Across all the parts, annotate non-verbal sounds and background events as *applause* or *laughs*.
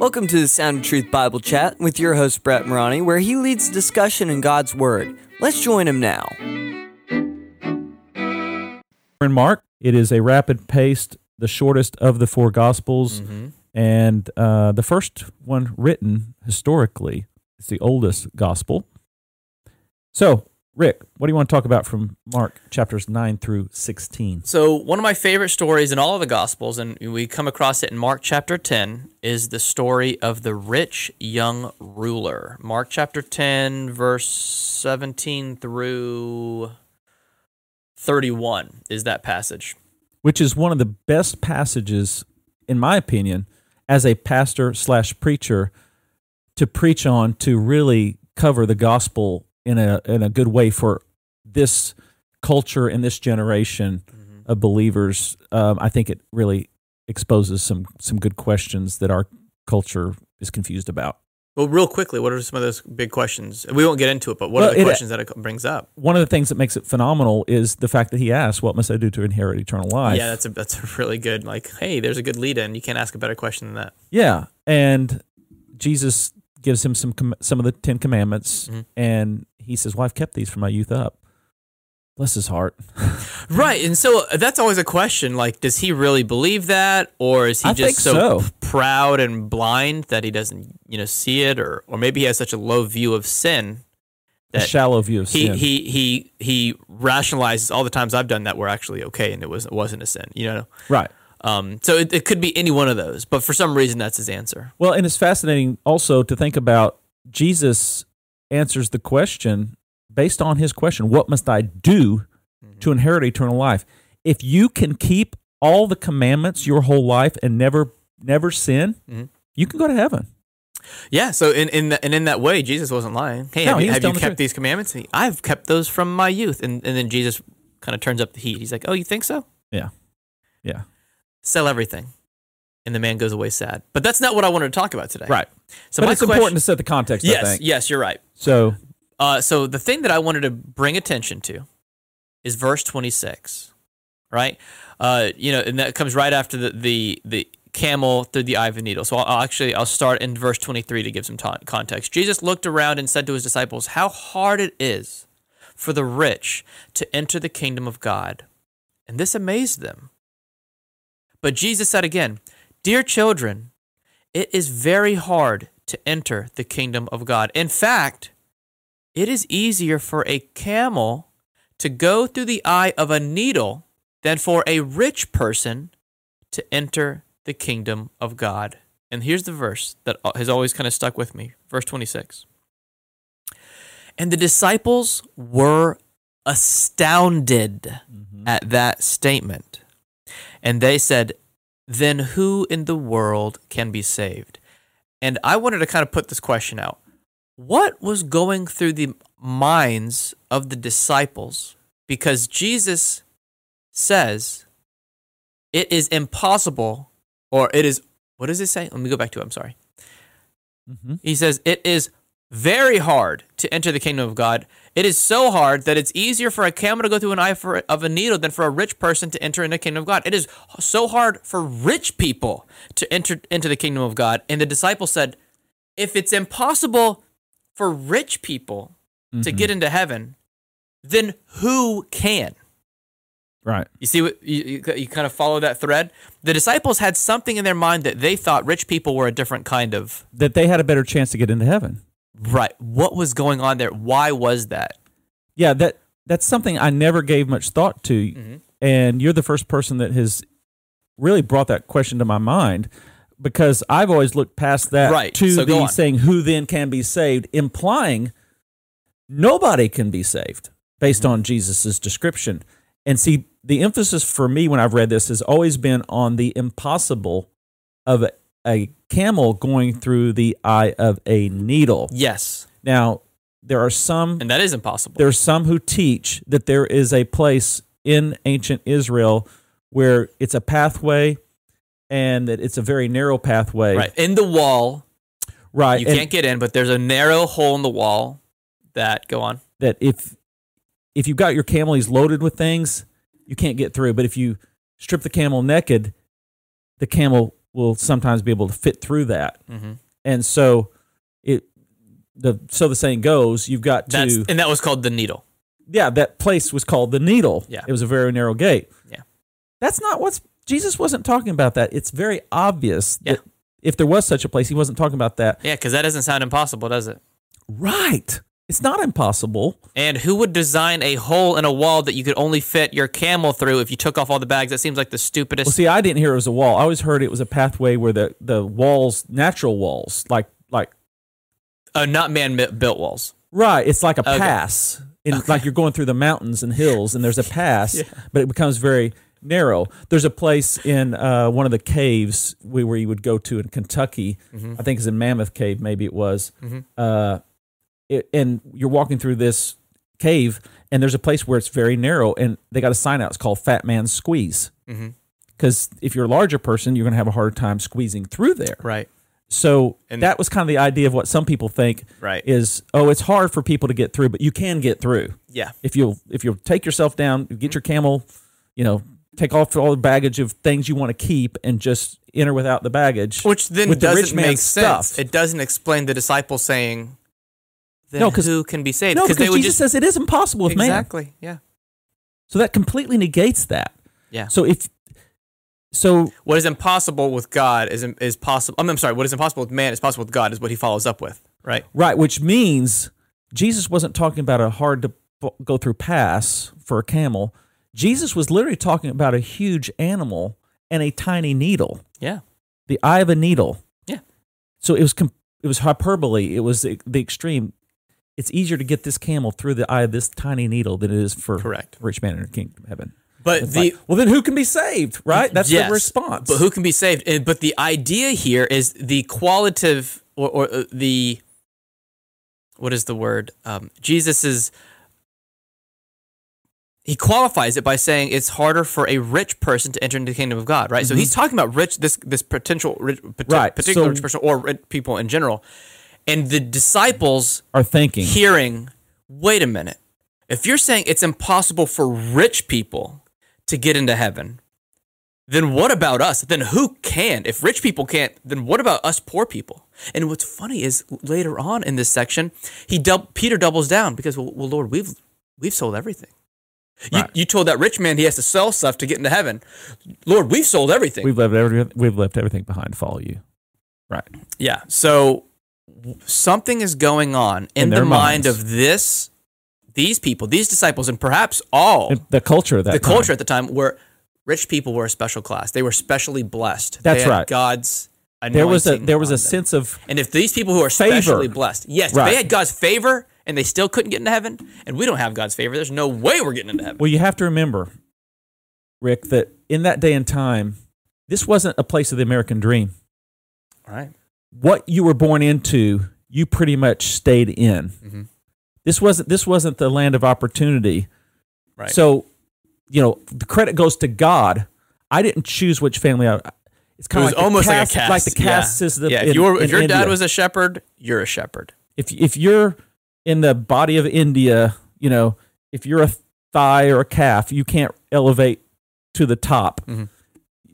Welcome to the Sound of Truth Bible Chat with your host Brett Morani, where he leads discussion in God's Word. Let's join him now. in Mark. It is a rapid paced, the shortest of the four Gospels, and uh, the first one written historically. It's the oldest Gospel. So, Rick, what do you want to talk about from Mark chapters 9 through 16? So, one of my favorite stories in all of the Gospels, and we come across it in Mark chapter 10, is the story of the rich young ruler. Mark chapter 10, verse 17 through 31 is that passage. Which is one of the best passages, in my opinion, as a pastor slash preacher to preach on to really cover the gospel in a in a good way for this culture and this generation of believers. Um, I think it really exposes some some good questions that our culture is confused about. Well, real quickly, what are some of those big questions? We won't get into it, but what Well, are the it- questions that it brings up? One of the things that makes it phenomenal is the fact that he asks, "What must I do to inherit eternal life?" Yeah, that's a that's a really good like. Hey, there's a good lead in. You can't ask a better question than that. Yeah, and Jesus gives him some com- some of the Ten Commandments, Mhm. and he says, "Well, I've kept these from my youth up." Bless his heart. *laughs* Right, and so uh, that's always a question. Like, does he really believe that, or is he I just so, so. proud and blind that he doesn't, you know, see it, or or maybe he has such a low view of sin a that shallow view of he sin. he he he rationalizes all the times I've done that were actually okay, and it was it wasn't a sin. You know, right. um, so it, it could be any one of those, but for some reason that's his answer. Well, and it's fascinating also to think about Jesus answers the question based on his question, "What must I do to inherit eternal life?" If you can keep all the commandments your whole life and never never sin, Mhm. you can go to heaven. Yeah, so in in the, and in that way, Jesus wasn't lying. Hey, No, have he have you the kept these commandments? He, I've kept those from my youth, and and then Jesus kind of turns up the heat. He's like, "Oh, you think so? Yeah. Yeah. Sell everything." And the man goes away sad. But that's not what I wanted to talk about today. Right. So but it's question, important to set the context, Yes, yes, you're right. So, Uh, so the thing that I wanted to bring attention to is verse 26, right? Uh, you know, and that comes right after the the, the camel through the eye of a needle. So I'll, I'll actually I'll start in verse 23 to give some ta- context. Jesus looked around and said to his disciples, "How hard it is for the rich to enter the kingdom of God," and this amazed them. But Jesus said again, "Dear children, it is very hard to enter the kingdom of God. In fact." it is easier for a camel to go through the eye of a needle than for a rich person to enter the kingdom of God. And here's the verse that has always kind of stuck with me verse 26. And the disciples were astounded mm-hmm. at that statement. And they said, Then who in the world can be saved? And I wanted to kind of put this question out what was going through the minds of the disciples because Jesus says it is impossible or it is what does it say let me go back to it i'm sorry mhm. he says it is very hard to enter the kingdom of god it is so hard that it's easier for a camel to go through an eye for, of a needle than for a rich person to enter in the kingdom of god it is so hard for rich people to enter into the kingdom of god and the disciples said if it's impossible for rich people to mm-hmm. get into heaven, then who can? right. You see what you, you, you kind of follow that thread? The disciples had something in their mind that they thought rich people were a different kind of That they had a better chance to get into heaven. Right. What was going on there? Why was that? Yeah, that that's something I never gave much thought to. Mm-hmm. And you're the first person that has really brought that question to my mind because I've always looked past that Right, to so the saying who then can be saved, implying nobody can be saved based Mm-hmm. on Jesus's description. And see, the emphasis for me when I've read this has always been on the impossible of a, camel going through the eye of a needle. Yes, Now, there are some and that is impossible. there's some who teach that there is a place in ancient Israel where it's a pathway and that it's a very narrow pathway. right in the wall, Right. you and can't get in, but there's a narrow hole in the wall that go on. that if if you've got your camel he's loaded with things, you can't get through. But if you strip the camel naked, the camel will sometimes be able to fit through that. Mhm. And so it the so the saying goes, you've got to That's and that was called the needle. yeah, that place was called the needle. Yeah. It was a very narrow gate. Yeah. That's not what's Jesus wasn't talking about that. It's very obvious Yeah. that if there was such a place, he wasn't talking about that. Yeah, because that doesn't sound impossible, does it? Right. It's not impossible. And who would design a hole in a wall that you could only fit your camel through if you took off all the bags? That seems like the stupidest. Well, see, I didn't hear it was a wall. I always heard it was a pathway where the, the walls, natural walls, like like uh, not man built walls. right, it's like a Okay. pass. In, Like you're going through the mountains and hills, and there's a pass, *laughs* Yeah. but it becomes very narrow. There's a place in uh, one of the caves we, where you would go to in Kentucky. Mm-hmm. I think it's in Mammoth Cave, maybe it was. Uh, it, and you're walking through this cave, and there's a place where it's very narrow, and they got a sign out. It's called Fat Man's Squeeze. Mm-hmm. Because if you're a larger person, you're going to have a hard time squeezing through there. Right. So And- that was kind of the idea of what some people think Right. is, oh, it's hard for people to get through, but you can get through Yeah. if you'll if you'll take yourself down, get mm-hmm. your camel, you know, take off all the baggage of things you want to keep, and just enter without the baggage. Which then doesn't rich make sense. stuff. It doesn't explain the disciples saying, then No, who can be saved? no, because Jesus just says it is impossible with man. exactly. Yeah. So that completely negates that. Yeah. So if so, What is impossible with God is is possible. I'm, I'm sorry. What is impossible with man is possible with God is what he follows up with. Right. right, which means Jesus wasn't talking about a hard to go through pass for a camel. Jesus was literally talking about a huge animal and a tiny needle. Yeah. the eye of a needle. Yeah. So it was com- it was hyperbole. It was the, the extreme. It's easier to get this camel through the eye of this tiny needle than it is for Correct. a rich man in the kingdom of heaven. But It's the like, well, then who can be saved? Right? That's Yes, the response. But who can be saved? But the idea here is the qualitative or, or uh, the what is the word? Um, Jesus is he qualifies it by saying it's harder for a rich person to enter into the kingdom of God, right? So he's talking about rich this this potential rich, Mm-hmm. Right, particular so- rich person or rich people in general, and the disciples are thinking? hearing, wait a minute. If you're saying it's impossible for rich people to get into heaven, then what about us? Then who can? If rich people can't, then what about us poor people? And what's funny is later on in this section, he dub- Peter doubles down because well, well Lord, we've we've sold everything. You, Right. you told that rich man he has to sell stuff to get into heaven. Lord, we've sold everything. We've left everything. We've left everything behind to follow you. Right. Yeah. So something is going on in, In the mind minds. of this, these people, these disciples, and perhaps all the culture of that. the time. culture at the time where rich people were a special class. They were specially blessed. That's they had right. God's There was a there was a them. sense of And if these people who are Favor. specially blessed, yes, if Right. they had God's favor and they still couldn't get into heaven, and we don't have God's favor, there's no way we're getting into heaven. well, you have to remember, Rick, that in that day and time, this wasn't a place of the American dream. All right. What you were born into, you pretty much stayed in. Mhm. This wasn't this wasn't the land of opportunity. Right. So, you know, the credit goes to God. I didn't choose which family I. It's it kind was of like almost the like a caste, like the yeah. caste system. Yeah. If, in- you were, if your dad was a shepherd, you're a shepherd. if if you're in the body of India, you know, if you're a thigh or a calf, you can't elevate to the top. Mhm.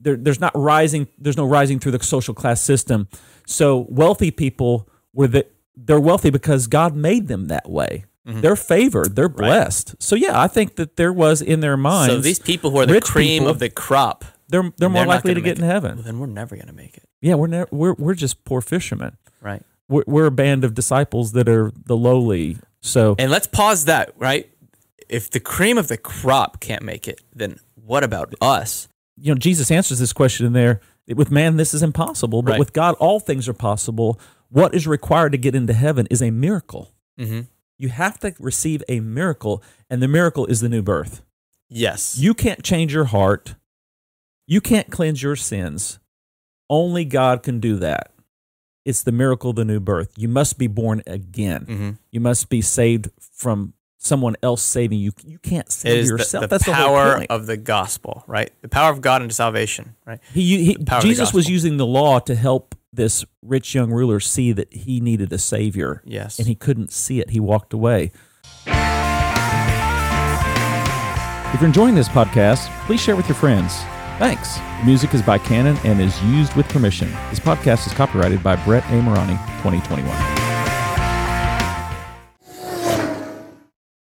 There, there's not rising. There's no rising through the social class system. So wealthy people were the they're wealthy because God made them that way. Mhm. They're favored. They're blessed. So yeah, I think that there was in their minds. So these people who are the cream people- of the crop, they're they're more they're not likely to get in it. heaven. well, then we're never going to make it. Yeah, we're we're we're just poor fishermen. Right. We're, we're a band of disciples that are the lowly. So And let's pause that, right? If the cream of the crop can't make it, then what about us? you know, Jesus answers this question in there. With man, this is impossible, but Right. with God, all things are possible. What is required to get into heaven is a miracle. Mm-hmm. You have to receive a miracle, and the miracle is the new birth. Yes. You can't change your heart. You can't cleanse your sins. Only God can do that. It's the miracle of the new birth. You must be born again. mm-hmm. You must be saved from someone else saving you. You can't It save is the, yourself. the That's the power of the gospel, right? The power of God into salvation, right? He, he power Jesus was using the law to help this rich young ruler see that he needed a savior, Yes. and he couldn't see it. He walked away. If you're enjoying this podcast, please share with your friends. Thanks. The Music is by Canon and is used with permission. This podcast is copyrighted by Brett A. Morani, 2021.